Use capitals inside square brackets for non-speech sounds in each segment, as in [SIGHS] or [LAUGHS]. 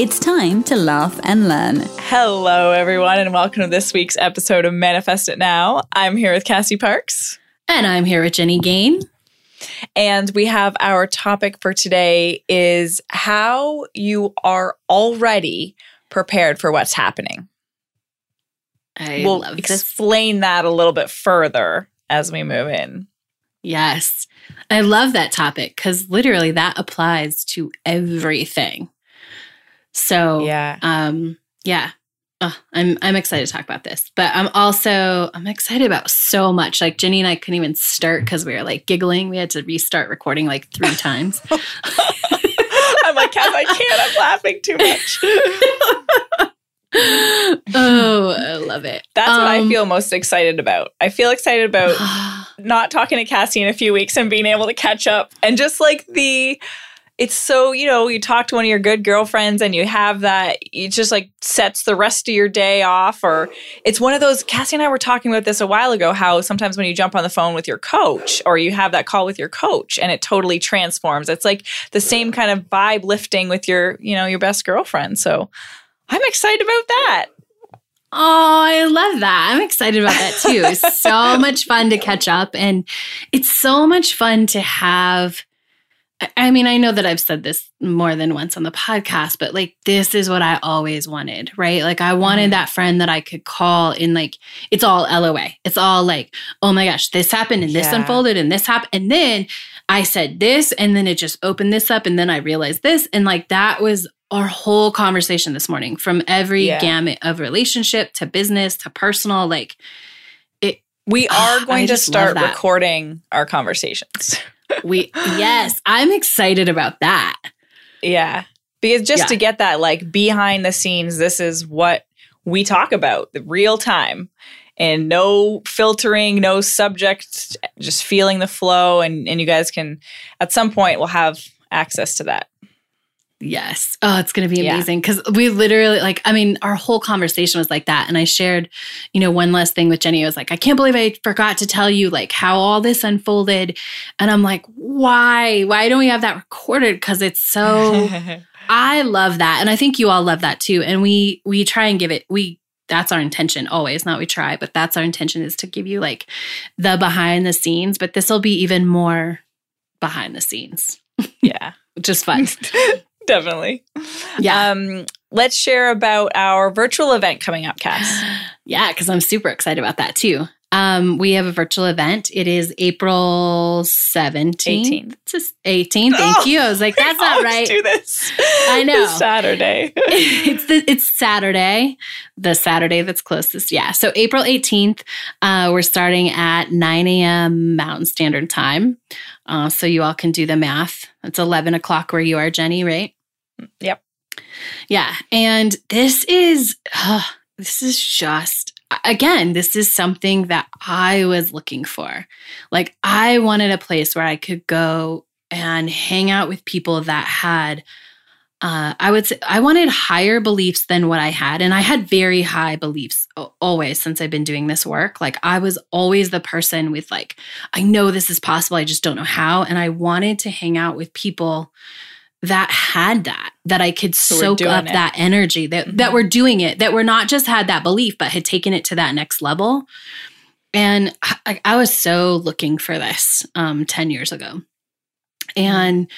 It's time to laugh and learn. Hello, everyone, and welcome to this week's episode of Manifest It Now. I'm here with Cassie Parks. And I'm here with Jenny Gain. And we have our topic for today is how you are already prepared for what's happening. I we'll love this. explain that a little bit further as we move in. Yes. I love that topic because literally that applies to everything. So Yeah. um yeah. Oh, I'm I'm excited to talk about this. But I'm also I'm excited about so much. Like Jenny and I couldn't even start because we were like giggling. We had to restart recording like three times. [LAUGHS] I'm like, Cass, I can't. I'm laughing too much. [LAUGHS] oh, I love it. That's what I Um, feel most excited about. I feel excited about [SIGHS] not talking to Cassie in a few weeks and being able to catch up and just like the it's so you know you talk to one of your good girlfriends and you have that it just like sets the rest of your day off or it's one of those cassie and i were talking about this a while ago how sometimes when you jump on the phone with your coach or you have that call with your coach and it totally transforms it's like the same kind of vibe lifting with your you know your best girlfriend so i'm excited about that Oh, I love that. I'm excited about that too. It's so [LAUGHS] much fun to catch up. And it's so much fun to have. I- mean, I know that I've said this more than once on the podcast, but like, this is what I always wanted, right? Like, I wanted Mhm. that friend that I could call in, like, it's all LOA. It's all like, oh my gosh, this happened and this Yeah. unfolded and this happened. And then I said this and then it just opened this up and then I realized this. And like, that was our whole conversation this morning from every Yeah. gamut of relationship to business to personal. Like, it, we Ah, are going to start recording our conversations we, yes, I'm excited about that. Yeah. Because just Yeah. to get that like behind the scenes, this is what we talk about, the real time. And no filtering, no subject, just feeling the flow. And, and you guys can, at some point, we'll have access to that. Yes. Oh, it's going to be Yeah. amazing because we literally, like, I mean, our whole conversation was like that. And I shared, you know, one last thing with Jenny. I was like, I can't believe I forgot to tell you, like, how all this unfolded. And I'm like, why? Why don't we have that recorded? Because it's so, [LAUGHS] I love that. And I think you all love that too. And we, we try and give it, we, that's our intention always, not we try, but that's our intention is to give you like the behind the scenes. But this will be even more behind the scenes, yeah, [LAUGHS] which is fun. [LAUGHS] definitely. Yeah. Um, let's share about our virtual event coming up, Cass. [GASPS] Yeah, because I'm super excited about that too. Um, we have a virtual event. It is April 17th. 18th. It's 18th. Thank Oh, you. I was like, that's not right. Do this. I know. This Saturday. [LAUGHS] [LAUGHS] it's the, it's Saturday, the Saturday that's closest. Yeah. So April 18th, uh, we're starting at 9 a.m. Mountain Standard Time. Uh, so you all can do the math. It's 11 o'clock where you are, Jenny, right? Yep. Yeah. And this is, uh, this is just, again, this is something that I was looking for. Like, I wanted a place where I could go and hang out with people that had, uh, I would say, I wanted higher beliefs than what I had. And I had very high beliefs always since I've been doing this work. Like, I was always the person with, like, I know this is possible. I just don't know how. And I wanted to hang out with people that had that that I could were soak up it. that energy that that Mhm. were doing it that were not just had that belief but had taken it to that next level and I, I was so looking for this um 10 years ago and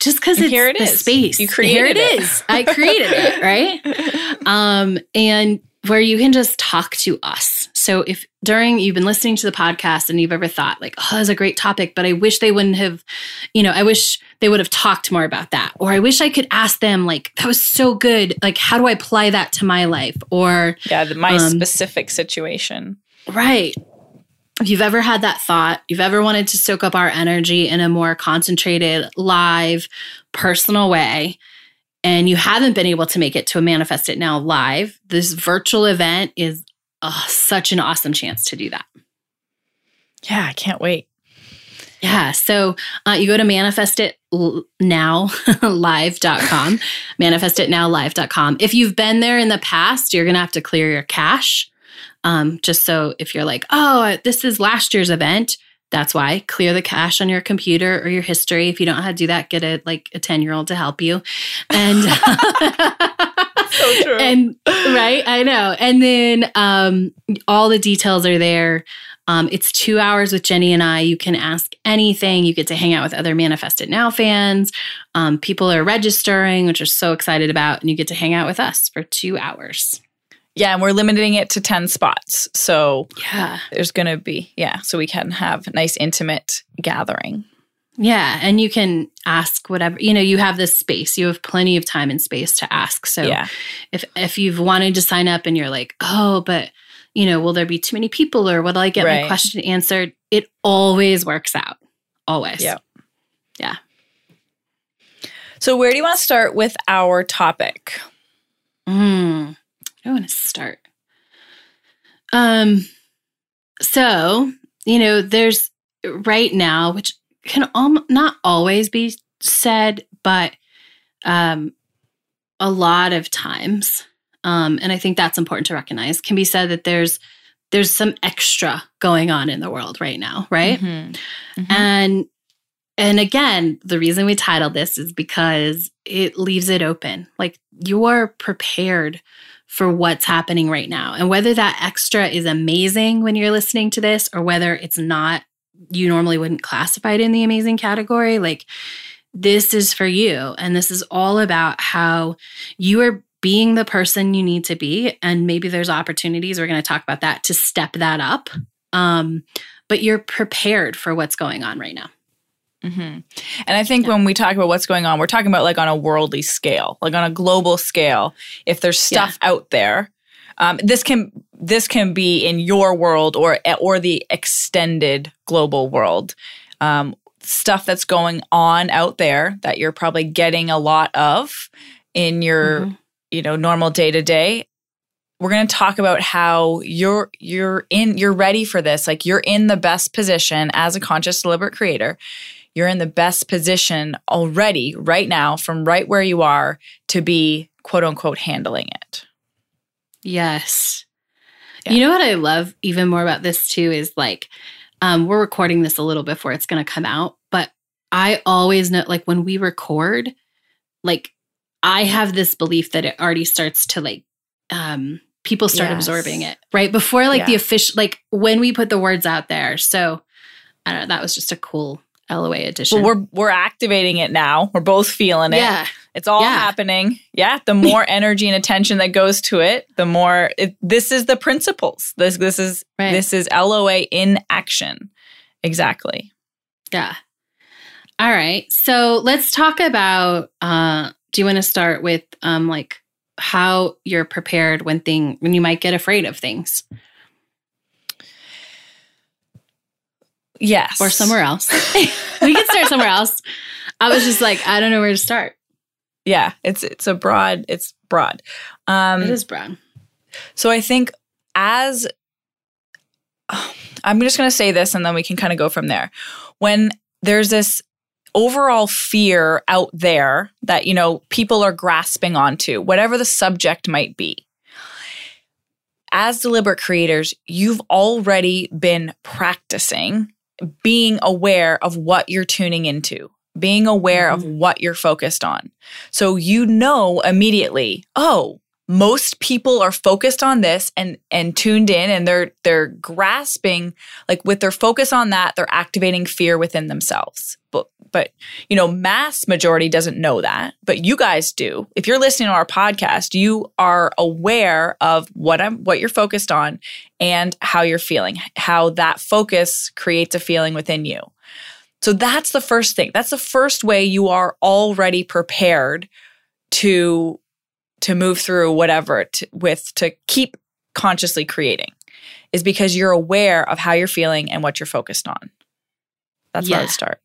just because it's here it the is. space You here created it it. is i created it right [LAUGHS] um and where you can just talk to us so if during you've been listening to the podcast and you've ever thought like oh that's a great topic but i wish they wouldn't have you know i wish they would have talked more about that or i wish i could ask them like that was so good like how do i apply that to my life or yeah, my Um, specific situation. Right. If you've ever had that thought, you've ever wanted to soak up our energy in a more concentrated, live, personal way, and you haven't been able to make it to a Manifest It Now live, this virtual event is uh, such an awesome chance to do that. Yeah, I can't wait. Yeah. So uh, you go to manifestitnowlive.com, [LAUGHS] manifestitnowlive.com. If you've been there in the past, you're going to have to clear your cache. Um, just so if you're like, oh, this is last year's event, that's why clear the cache on your computer or your history. If you don't know how to do that, get a like a 10 year old to help you. And [LAUGHS] so true. and right, I know. And then um, all the details are there. Um, it's two hours with Jenny and I. You can ask anything. You get to hang out with other Manifest It Now fans. Um, people are registering, which are so excited about, and you get to hang out with us for two hours. Yeah, and we're limiting it to 10 spots. So Yeah. there's going to be, yeah, so we can have nice intimate gathering. Yeah. And you can ask whatever, you know, you have this space. You have plenty of time and space to ask. So yeah. if if you've wanted to sign up and you're like, oh, but you know, will there be too many people or will I get Right. my question answered? It always works out. Always. Yeah. Yeah. So where do you want to start with our topic? Mm, I want to start. Um, so you know, there's right now, which can al- not always be said, but um, a lot of times, um, and I think that's important to recognize, can be said that there's there's some extra going on in the world right now, right? Mhm. Mhm. And and again, the reason we titled this is because it leaves it open. Like you're prepared for what's happening right now. And whether that extra is amazing when you're listening to this or whether it's not, you normally wouldn't classify it in the amazing category. Like this is for you. And this is all about how you are being the person you need to be. And maybe there's opportunities, we're going to talk about that to step that up. Um, but you're prepared for what's going on right now. Mhm. And I think Yeah. when we talk about what's going on, we're talking about like on a worldly scale, like on a global scale. If there's stuff out there, um, this can this can be in your world or or the extended global world. Um, stuff that's going on out there that you're probably getting a lot of in your Mhm. you know normal day to day we're going to talk about how you're you're in you're ready for this like you're in the best position as a conscious deliberate creator you're in the best position already right now from right where you are to be quote unquote handling it Yes. Yeah. You know what I love even more about this too is like, um, we're recording this a little before it's going to come out, but I always know, like, when we record, like, I have this belief that it already starts to like, um, people start Yes. absorbing it right before like the official, like when we put the words out there. So I don't know. That was just a cool LOA edition. well we're we're activating it now we're both feeling it yeah. it's all Yeah. happening yeah the more [LAUGHS] energy and attention that goes to it the more it, this is the principles this this is Right. this is LOA in action exactly Yeah. All right. So let's talk about uh do you want to start with um like how you're prepared when thing when you might get afraid of things yes or somewhere else. [LAUGHS] we can start somewhere else. I was just like, I don't know where to start. yeah it's it's a broad it's broad um it is brown. so i think as i'm just going to say this and then we can kind of go from there when there's this overall fear out there that you know people are grasping onto whatever the subject might be as deliberate creators you've already been practicing being aware of what you're tuning into being aware of mm-hmm. what you're focused on. So you know immediately oh most people are focused on this and and tuned in and they're they're grasping like with their focus on that they're activating fear within themselves. But but you know mass majority doesn't know that but you guys do. If you're listening to our podcast you are aware of what i'm what you're focused on and how you're feeling how that focus creates a feeling within you. So that's the first thing. That's the first way you are already prepared to to move through whatever to, with to keep consciously creating is because you're aware of how you're feeling and what you're focused on. That's where I would start.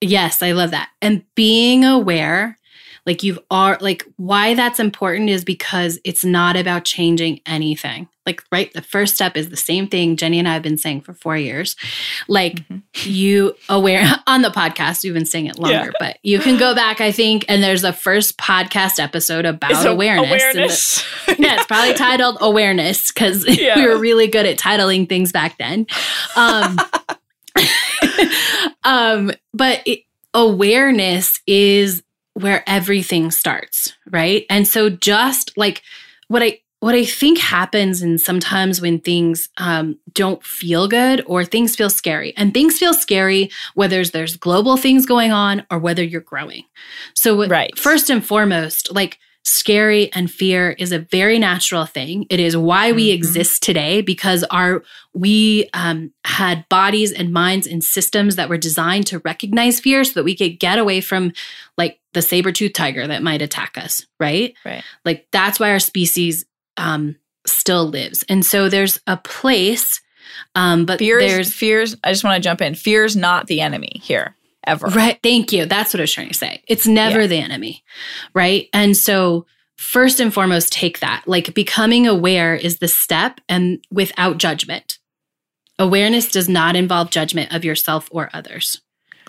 Yes, I love that. And being aware, Like you've are like why that's important is because it's not about changing anything. Like right, the first step is the same thing Jenny and I have been saying for 4 years. Like mm-hmm. you aware [LAUGHS] on the podcast we've been saying it longer, yeah. but you can go back I think and there's a first podcast episode about awareness. awareness. The, yeah, it's probably titled [LAUGHS] awareness cuz [LAUGHS] yeah. we were really good at titling things back then. Um um but it, awareness is where everything starts, right? And so just like what I what I think happens and sometimes when things um, don't feel good or things feel scary, and things feel scary whether there's global things going on or whether you're growing. So, right. first and foremost, like scary and fear is a very natural thing. It is why we mm-hmm. exist today because our we um, had bodies and minds and systems that were designed to recognize fear so that we could get away from like the saber-tooth tiger that might attack us, right? Right. Like that's why our species um, still lives. And so there's a place um, but fears, there's fears. I just want to jump in. Fear's not the enemy here ever. Right. Thank you. That's what I was trying to say. It's never yeah. the enemy. Right. And so, first and foremost, take that. Like becoming aware is the step and without judgment. Awareness does not involve judgment of yourself or others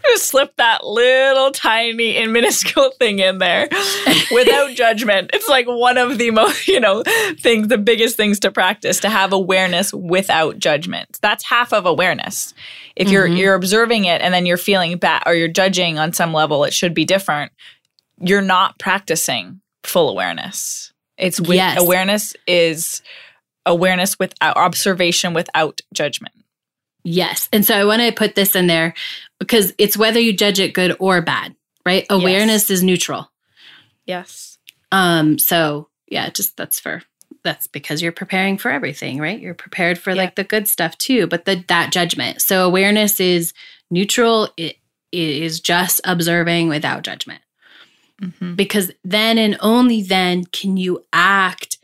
just slip that little tiny and minuscule [LAUGHS] thing in there without [LAUGHS] judgment. It's like one of the most, [LAUGHS] you know, things, the biggest things to practice to have awareness without judgment. That's half of awareness. If mm-hmm. you're you're observing it and then you're feeling bad or you're judging on some level, it should be different. You're not practicing full awareness. It's with, yes. awareness is awareness without observation without judgment. Yes. And so I want to put this in there because it's whether you judge it good or bad, right? Awareness yes. is neutral. Yes. Um so yeah, just that's for that's because you're preparing for everything, right? You're prepared for yeah. like the good stuff too, but the that judgment. So awareness is neutral. It, it is just observing without judgment. Mm-hmm. Because then and only then can you act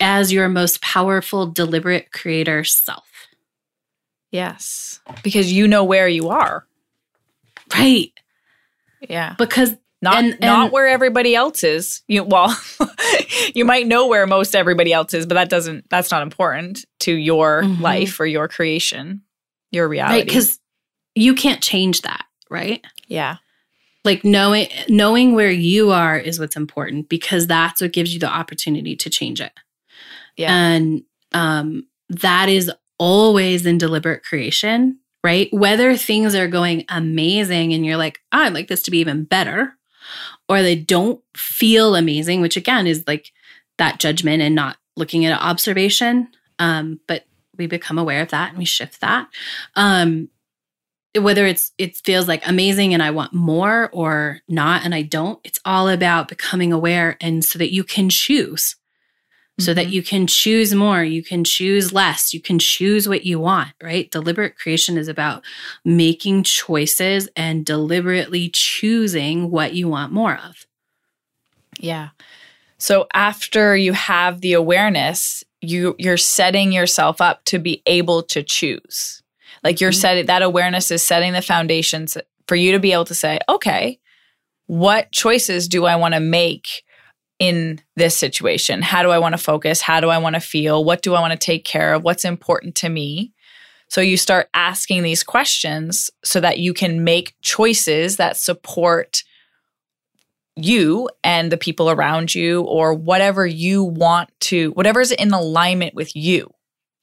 as your most powerful, deliberate creator self. Yes. Because you know where you are. Right. Yeah. Because not and, and, not where everybody else is. You well, [LAUGHS] you might know where most everybody else is, but that doesn't that's not important to your mm-hmm. life or your creation, your reality. Right, because you can't change that, right? Yeah. Like knowing knowing where you are is what's important because that's what gives you the opportunity to change it. Yeah. And um that is always in deliberate creation right? Whether things are going amazing and you're like, oh, I'd like this to be even better, or they don't feel amazing, which again is like that judgment and not looking at observation. Um, but we become aware of that and we shift that. Um, whether it's it feels like amazing and I want more or not and I don't, it's all about becoming aware and so that you can choose so that mm-hmm. you can choose more, you can choose less, you can choose what you want, right? Deliberate creation is about making choices and deliberately choosing what you want more of. Yeah. So after you have the awareness, you you're setting yourself up to be able to choose. Like you're mm-hmm. setting that awareness is setting the foundations for you to be able to say, okay, what choices do I want to make in this situation? How do I want to focus? How do I want to feel? What do I want to take care of? What's important to me? So you start asking these questions so that you can make choices that support you and the people around you or whatever you want to, whatever's in alignment with you.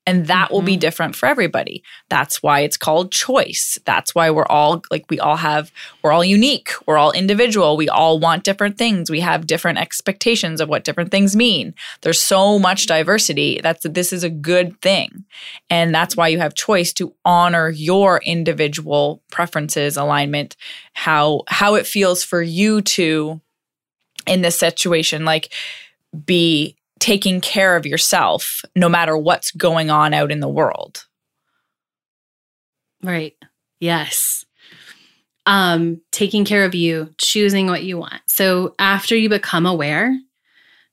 And that mm-hmm. will be mm-hmm. different for everybody. That's why it's called choice. That's why we're all like, we all have, we're all unique. We're all individual. We all want different things. We have different expectations of what different things mean. There's so much diversity. That's, this is a good thing. And that's why you have choice to honor your individual preferences, alignment, how, how it feels for you to, in this situation, like, be taking care of yourself no matter what's going on out in the world. Right. Yes. Um taking care of you, choosing what you want. So after you become aware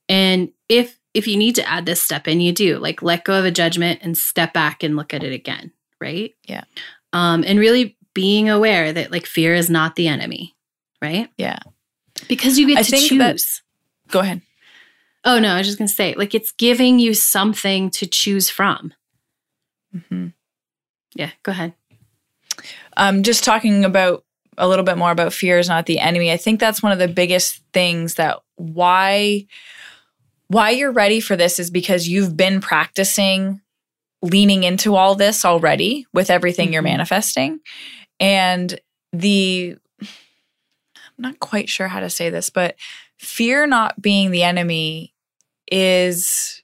and if if you need to add this step in, you do. Like let go of a judgment and step back and look at it again, right? Yeah. Um and really being aware that like fear is not the enemy, right? Yeah. Because you get I to choose. that- Go ahead. Oh no, I was just gonna say, like it's giving you something to choose from. Mhm. Yeah, go ahead. um, just talking about a little bit more about fear is not the enemy. I think that's one of the biggest things that why why you're ready for this is because you've been practicing leaning into all this already with everything you're Mhm. manifesting. And the I'm not quite sure how to say this, but fear not being the enemy is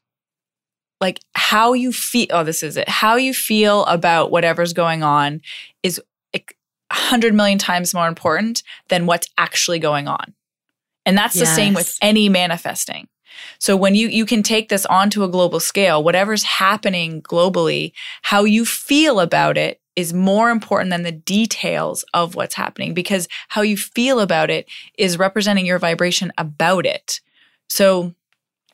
like how you feel oh this is it. How you feel about whatever's going on is like, a hundred million times more important than what's actually going on. And that's the same with any manifesting. So when you you can take this onto a global scale whatever's happening globally how you feel about it is more important than the details of what's happening because how you feel about it is representing your vibration about it. So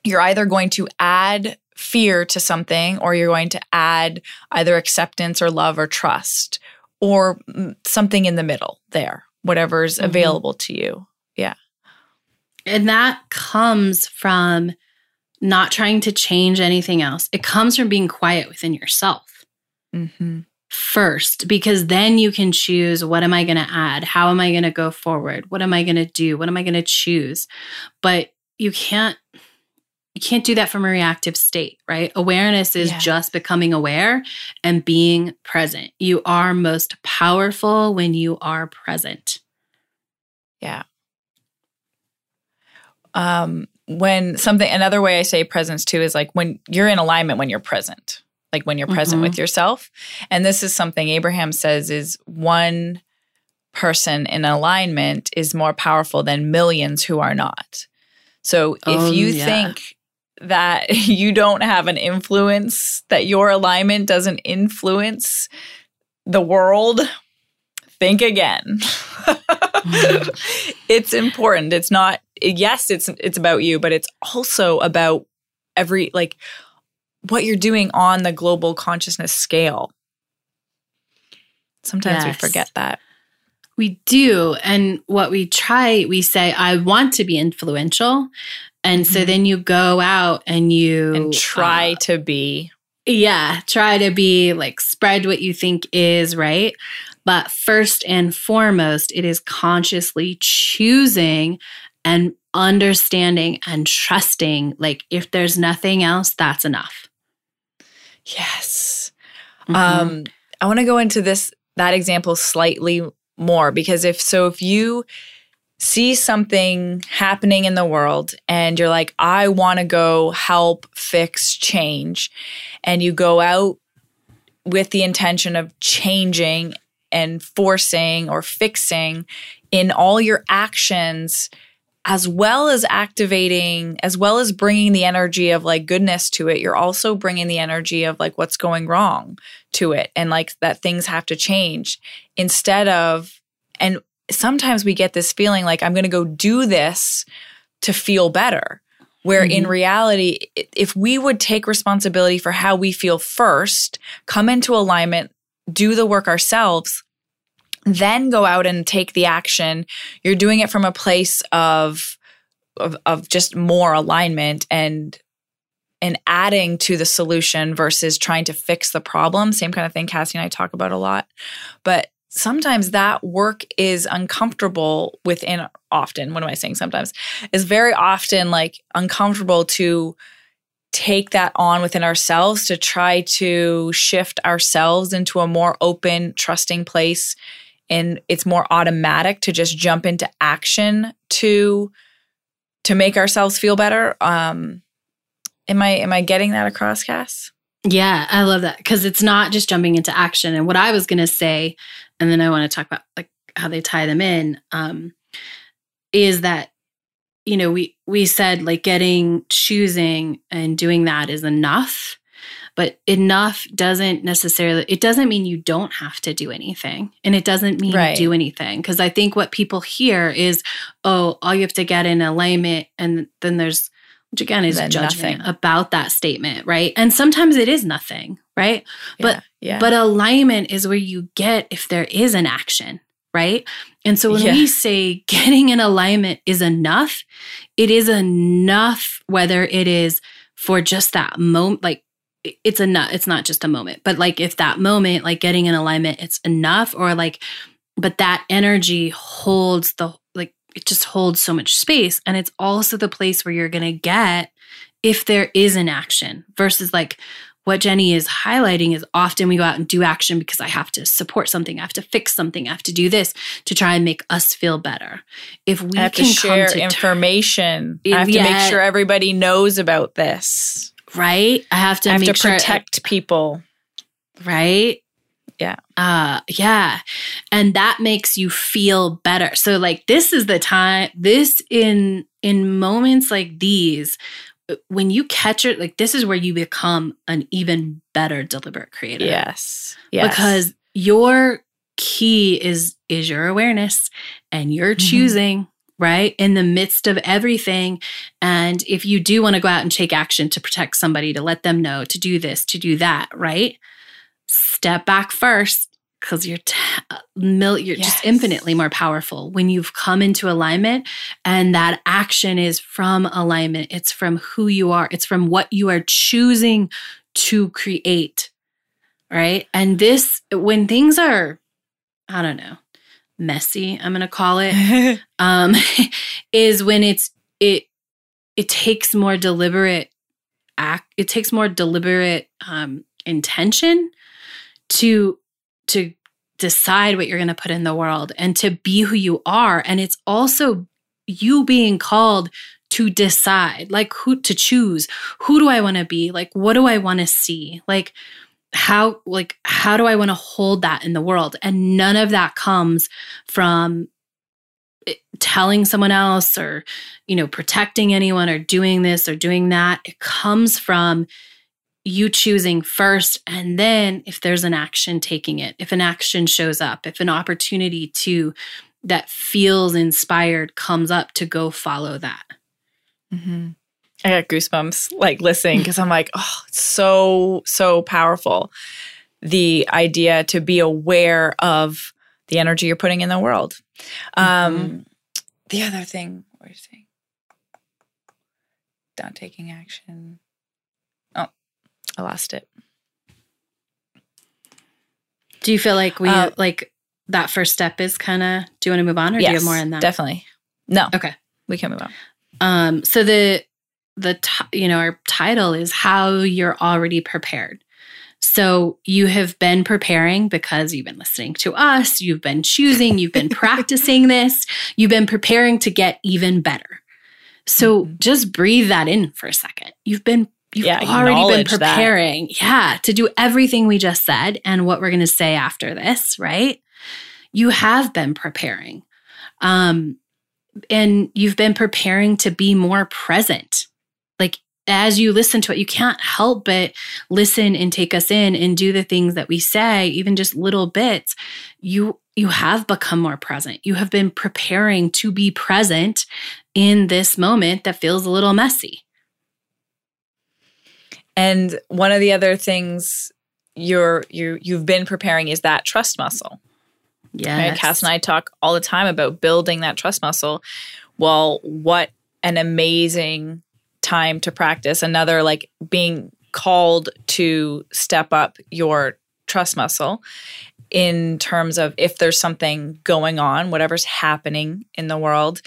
you're either going to add fear to something or you're going to add either acceptance or love or trust or something in the middle there, whatever's Mhm. available to you. Yeah. And that comes from not trying to change anything else. It comes from being quiet within yourself Mm-hmm. first, because then you can choose what am I going to add? How am I going to go forward? What am I going to do? What am I going to choose? But you can't. You can't do that from a reactive state, right? Awareness is Yeah. just becoming aware and being present. You are most powerful when you are present. Yeah. Um, when something, another way I say presence too is like when you're in alignment when you're present, like when you're present Mhm. with yourself. And this is something Abraham says is one person in alignment is more powerful than millions who are not. So if Oh, you yeah. think that [LAUGHS] you don't have an influence, that your alignment doesn't influence the world, think again. [LAUGHS] it's important. It's not yes, it's it's about you, but it's also about every like what you're doing on the global consciousness scale. Sometimes we forget that. We do. And what we try, we say, I want to be influential. And so Mhm. then you go out and you And try uh, to be yeah, try to be like spread what you think is right. But first and foremost, it is consciously choosing and understanding and trusting. Like, if there's nothing else, that's enough. yes. Mhm. Um, I want to go into this that example slightly more because if so, if you see something happening in the world and you're like, I want to go help fix change, and you go out with the intention of changing and forcing or fixing in all your actions as well as activating as well as bringing the energy of like goodness to it you're also bringing the energy of like what's going wrong to it and like that things have to change instead of and sometimes we get this feeling like i'm going to go do this to feel better. Where in Mhm. reality if we would take responsibility for how we feel first come into alignment do the work ourselves then go out and take the action you're doing it from a place of of, of just more alignment and and adding to the solution versus trying to fix the problem. Same kind of thing cassie and i talk about a lot. But sometimes that work is uncomfortable within often what am i saying sometimes? Is very often like uncomfortable to take that on within ourselves to try to shift ourselves into a more open trusting place. And it's more automatic to just jump into action to to make ourselves feel better. Um am i am i getting that across cass Yeah, I love that because it's not just jumping into action. And what I was going to say, and then I want to talk about like how they tie them in, um, is that you know we we said like getting choosing and doing that is enough, but enough doesn't necessarily it doesn't mean you don't have to do anything, and it doesn't mean Right. do anything because I think what people hear is oh all you have to get in alignment, and then there's which again is judgment nothing. about that statement, right? And sometimes it is nothing, right? But- yeah, yeah But alignment is where you get if there is an action, right? And so when Yeah. we say getting in alignment is enough, it is enough whether it is for just that moment like it- it's enough it's not just a moment but like if that moment like getting in alignment it's enough or like but that energy holds the like it just holds so much space and it's also the place where you're going to get if there is an action versus like what Jenny is highlighting is often we go out and do action because I have to support something, I have to fix something, I have to do this to try and make us feel better. If we have to can share to ter- information. I have to make sure everybody knows about this. right? I have to I have make to sure protect people. right? Yeah. Uh yeah. And that makes you feel better. So like this is the time this in in moments like these uh, when you catch it like this is where you become an even better deliberate creator. Yes. Yes. Because your key is is your awareness and you're Mhm. choosing right in the midst of everything and if you do want to go out and take action to protect somebody to let them know to do this to do that right step back first because you're t- mil- you're just infinitely more powerful when you've come into alignment and that action is from alignment. It's from who you are. It's from what you are choosing to create right? And this when things are i don't know messy i'm going to call it [LAUGHS] um [LAUGHS] is when it's it it takes more deliberate act it takes more deliberate um intention to to decide what you're going to put in the world and to be who you are. And it's also you being called to decide like who to choose who do i want to be? Like what do i want to see? Like how like how do i want to hold that in the world? And none of that comes from eh, telling someone else or you know protecting anyone or doing this or doing that. It comes from you choosing first and then if there's an action taking it if an action shows up if an opportunity to that feels inspired comes up to go follow that Mhm. I got goosebumps like listening because I'm like, oh, it's so, so powerful. The idea to be aware of the energy you're putting in the world. Um, the other thing, what are you saying? Not taking action. I lost it. do you feel like we Uh, like that first step is kind of do you want to move on or do you have more in that Definitely. No. Okay. We can move on. Um, so the the ti- you know our title is how you're already prepared. So you have been preparing because you've been listening to us, you've been choosing, you've been [LAUGHS] practicing this, you've been preparing to get even better. So Mhm. just breathe that in for a second. You've been you've Yeah, already been acknowledge that. preparing. Yeah, to do everything we just said and what we're going to say after this, right? You have been preparing. Um and you've been preparing to be more present. Like as you listen to it, you can't help but listen and take us in and do the things that we say, even just little bits. You you have become more present. You have been preparing to be present in this moment that feels a little messy. And one of the other things you're you you've been preparing is that trust muscle. Yeah. Right? Cass and I talk all the time about building that trust muscle. Well, what an amazing time to practice. Another like being called to step up your trust muscle in terms of if there's something going on, whatever's happening in the world,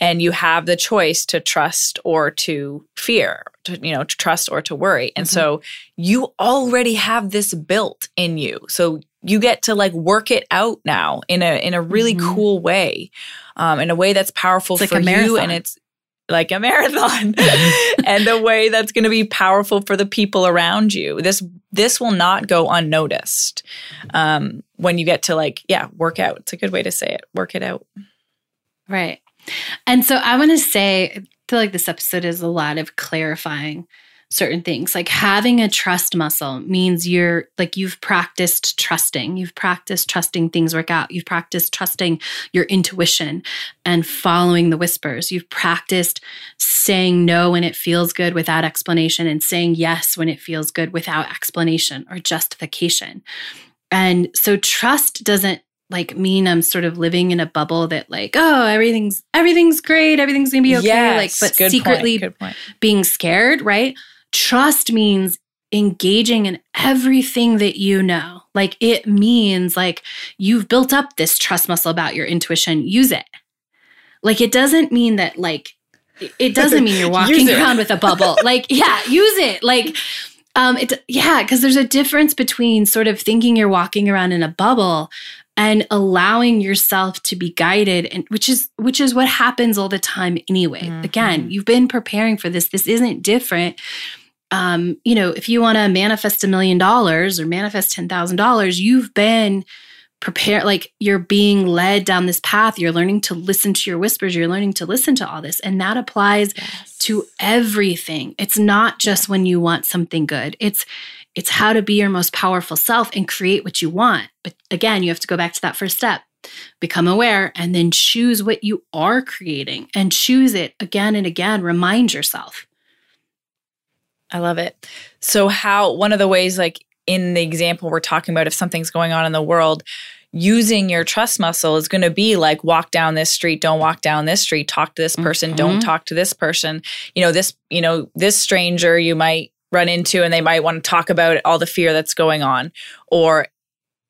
and you have the choice to trust or to fear, to, you know, to trust or to worry. And Mhm. so you already have this built in you. So you get to like work it out now in a in a really Mhm. cool way, um, in a way that's powerful It's for a you, and it's like a [LAUGHS] marathon, [LAUGHS] and a way that's going to be powerful for the people around you. This this will not go unnoticed um, when you get to like yeah work out. It's a good way to say it. Work it out. Right. And so I want to say, feel like this episode is a lot of clarifying certain things. Like having a trust muscle means you're like you've practiced trusting. You've practiced trusting things work out. You've practiced trusting your intuition and following the whispers. You've practiced saying no when it feels good without explanation and saying yes when it feels good without explanation or justification. And so trust doesn't like mean I'm sort of living in a bubble that like, oh, everything's everything's great, everything's gonna be okay. Yes, like, but secretly point, point. being scared, right? Trust means engaging in everything that you know. Like it means like you've built up this trust muscle about your intuition, use it. Like it doesn't mean that like it- doesn't mean you're [LAUGHS] walking around with a bubble. [LAUGHS] Like yeah, use it. Like um it yeah, cuz there's a difference between sort of thinking you're walking around in a bubble and allowing yourself to be guided and which is which is what happens all the time anyway. Again, Mhm. you've been preparing for this. This isn't different um, you know, if you want to manifest a million dollars or manifest $10,000, you've been prepared, like you're being led down this path. You're learning to listen to your whispers. You're learning to listen to all this. And that applies to everything. It's not just when you want something good. It's it's how to be your most powerful self and create what you want. But again, you have to go back to that first step. Become aware and then choose what you are creating and choose it again and again. Remind yourself. I love it. So, how one of the ways, like in the example we're talking about, if something's going on in the world, using your trust muscle is going to be like walk down this street, don't walk down this street, talk to this person, don't Mhm. talk to this person. You know, this, you know, this stranger you might run into and they might want to talk about all the fear that's going on. Or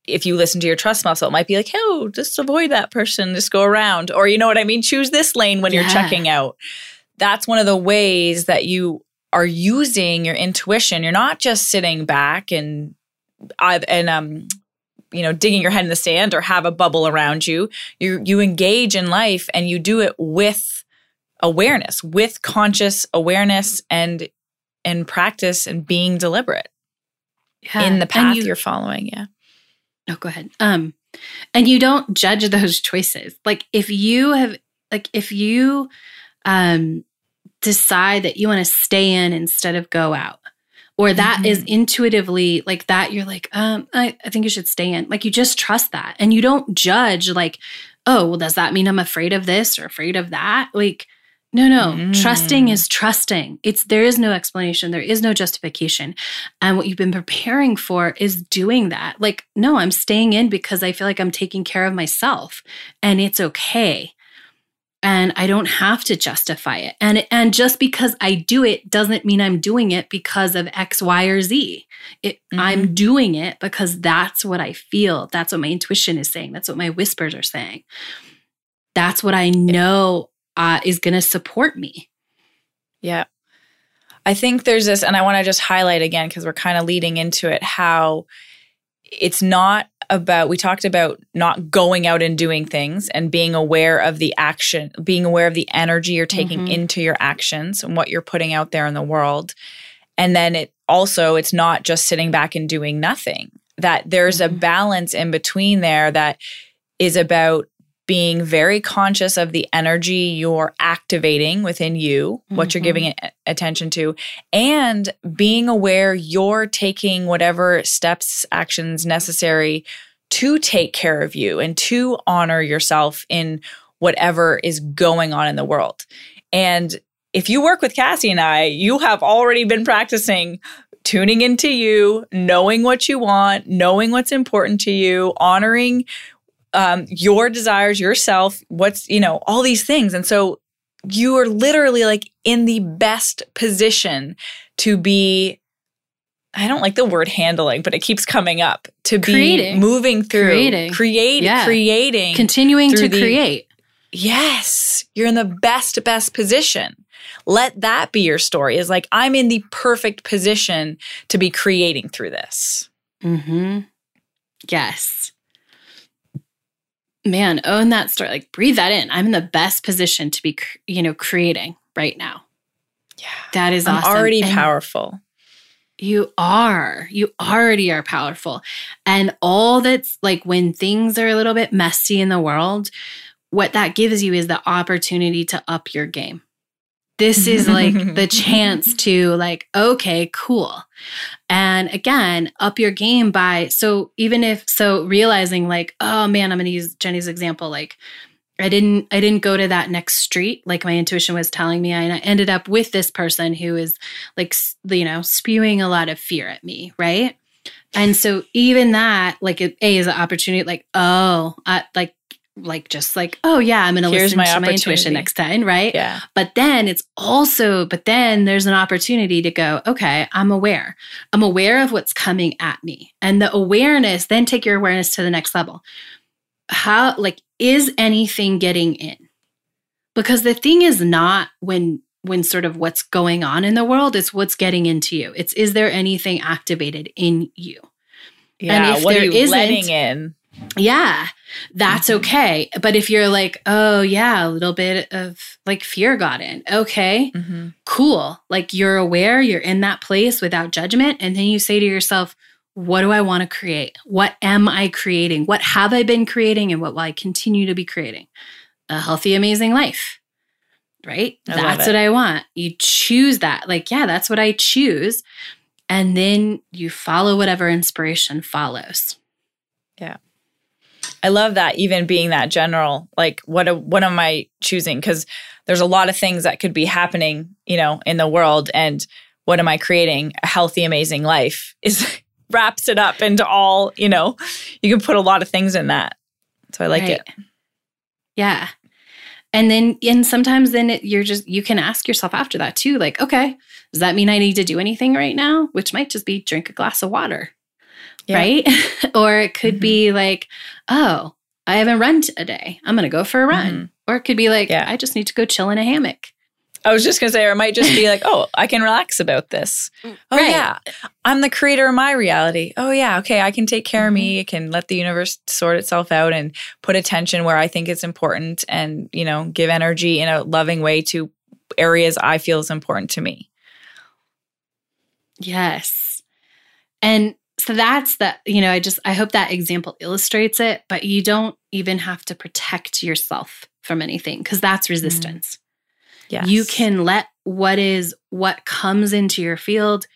if you listen to your trust muscle, it might be like, oh, just avoid that person, just go around. Or you know what I mean? Choose this lane when you're checking out. That's one of the ways that you are using your intuition. You're not just sitting back and and um you know digging your head in the sand or have a bubble around you. You you engage in life and you do it with awareness, with conscious awareness and and practice and being deliberate Yeah. in the path you- you, are following. Yeah. Oh, go ahead. Um, and you don't judge those choices. Like if you have, like if you, um, decide that you want to stay in instead of go out, or that is intuitively like that, you're like, um, I, I think you should stay in. Like you just trust that, and you don't judge. Like, oh, well, does that mean I'm afraid of this or afraid of that? Like. No, no. Trusting Mm. is trusting. It's there is no explanation. There is no justification. And what you've been preparing for is doing that. Like, no, I'm staying in because I feel like I'm taking care of myself and it's okay. And I don't have to justify it. And and just because I do it doesn't mean I'm doing it because of X, Y, or Z. It, I'm doing it because that's what I feel. That's what my intuition is saying. That's what my whispers are saying. That's what I know uh, is going to support me. Yeah. I think there's this, and I want to just highlight again because we're kind of leading into it how it's not about, we talked about not going out and doing things and being aware of the action, being aware of the energy you're taking Mhm. into your actions and what you're putting out there in the world. And then it also, it's not just sitting back and doing nothing, that there's a Mhm. balance in between there that is about being very conscious of the energy you're activating within you, what you're Mhm. giving attention to, and being aware you're taking whatever steps, actions necessary to take care of you and to honor yourself in whatever is going on in the world. And if you work with Cassie and I, you have already been practicing tuning into you, knowing what you want, knowing what's important to you, honoring um, your desires, yourself, what's, you know, all these things. And so you are literally like in the best position to be. I don't like the word handling, but it keeps coming up to be Creating. moving through, Creating. create, Yeah. creating. Continuing to the- create. Yes, you're in the best, best position. Let that be your story. Is like, I'm in the perfect position to be creating through this. Mm-hmm. Yes. Man, own that story. Like breathe that in. I'm in the best position to be, you know, creating right now. Yeah. That is I'm awesome. already And powerful. You are. You already are powerful. And all that's like when things are a little bit messy in the world, what that gives you is the opportunity to up your game. This is like the [LAUGHS] chance to like okay, cool. And again, up your game by so even if so realizing like, oh man, I'm going to use Jenny's example like I didn't I didn't go to that next street like my intuition was telling me and I ended up with this person who is like you know spewing a lot of fear at me, right? And so even that, like, it, a is an opportunity. Like, oh, I, like like just like oh yeah i'm gonna Here's listen my to my intuition next time right? Yeah. but then it's also but then there's an opportunity to go okay i'm aware. I'm aware of what's coming at me. And the awareness then take your awareness to the next level. How like is anything getting in? Because the thing is not when when sort of what's going on in the world it's what's getting into you. It's is there anything activated in you? Yeah. if what are you letting in? Yeah, that's Mhm. okay. But if you're like, oh, yeah, a little bit of like fear got in, okay, Mm-hmm. cool. Like you're aware, you're in that place without judgment. And then you say to yourself, what do I want to create? What am I creating? What have I been creating? And what will I continue to be creating? A healthy, amazing life. Right? I that's what I want. You choose that. Like, yeah, that's what I choose. And then you follow whatever inspiration follows. I love that even being that general. Like what a, what am I choosing? Because there's a lot of things that could be happening, you know, in the world. And what am I creating? A healthy, amazing life [LAUGHS] is wraps it up into all, you know, you can put a lot of things in that. So I like Right. it. Yeah. And then, and sometimes then it, you're just, you can ask yourself after that too, like, okay, does that mean I need to do anything right now? Which might just be drink a glass of water, Yeah. right? [LAUGHS] or it could Mhm. be like, oh, I haven't run today. I'm going to go for a run. Mhm. Or it could be like, Yeah. I just need to go chill in a hammock. I was just gonna say, or it might just be like, [LAUGHS] oh, I can relax about this. Oh Right. yeah, I'm the creator of my reality. Oh yeah, okay, I can take care of Mm-hmm. me. I can let the universe sort itself out and put attention where I think it's important, and you know, give energy in a loving way to areas I feel is important to me. Yes. And so that's that, you know, I just, I hope that example illustrates it, but you don't even have to protect yourself from anything because that's mm. resistance. Yeah, You can let what is, what comes into your field,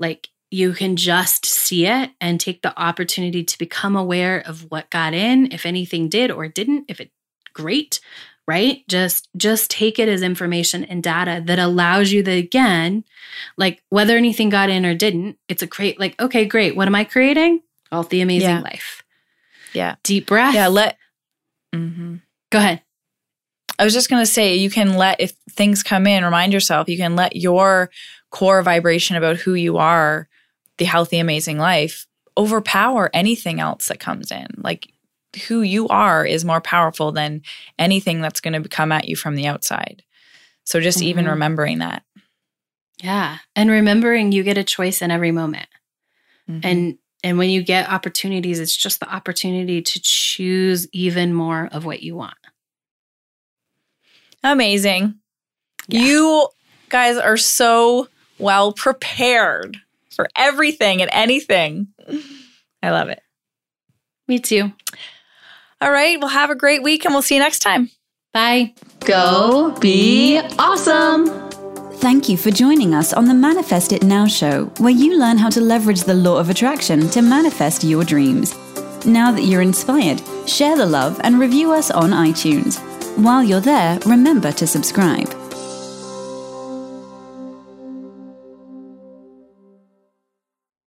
like you can just see it and take the opportunity to become aware of what got in, if anything did or didn't, if it great, right? Just just take it as information and data that allows you the again, like whether anything got in or didn't, it's a great like, okay, great. What am I creating? Healthy, amazing Yeah. life. Yeah. Deep breath. yeah. Let. mm-hmm. Go ahead. I was just gonna say, you can let if things come in, remind yourself you can let your core vibration about who you are, the healthy, amazing life, overpower anything else that comes in. Like who you are is more powerful than anything that's going to come at you from the outside. So just even Mhm. remembering that. Yeah. And remembering you get a choice in every moment. Mhm. And and when you get opportunities, it's just the opportunity to choose even more of what you want. amazing. Yeah. You guys are so well prepared for everything and anything. I love it. Me too. All right. Well, have a great week and we'll see you next time. Bye. Go be awesome. Thank you for joining us on the Manifest It Now show, where you learn how to leverage the law of attraction to manifest your dreams. Now that you're inspired, share the love and review us on iTunes. While you're there, remember to subscribe.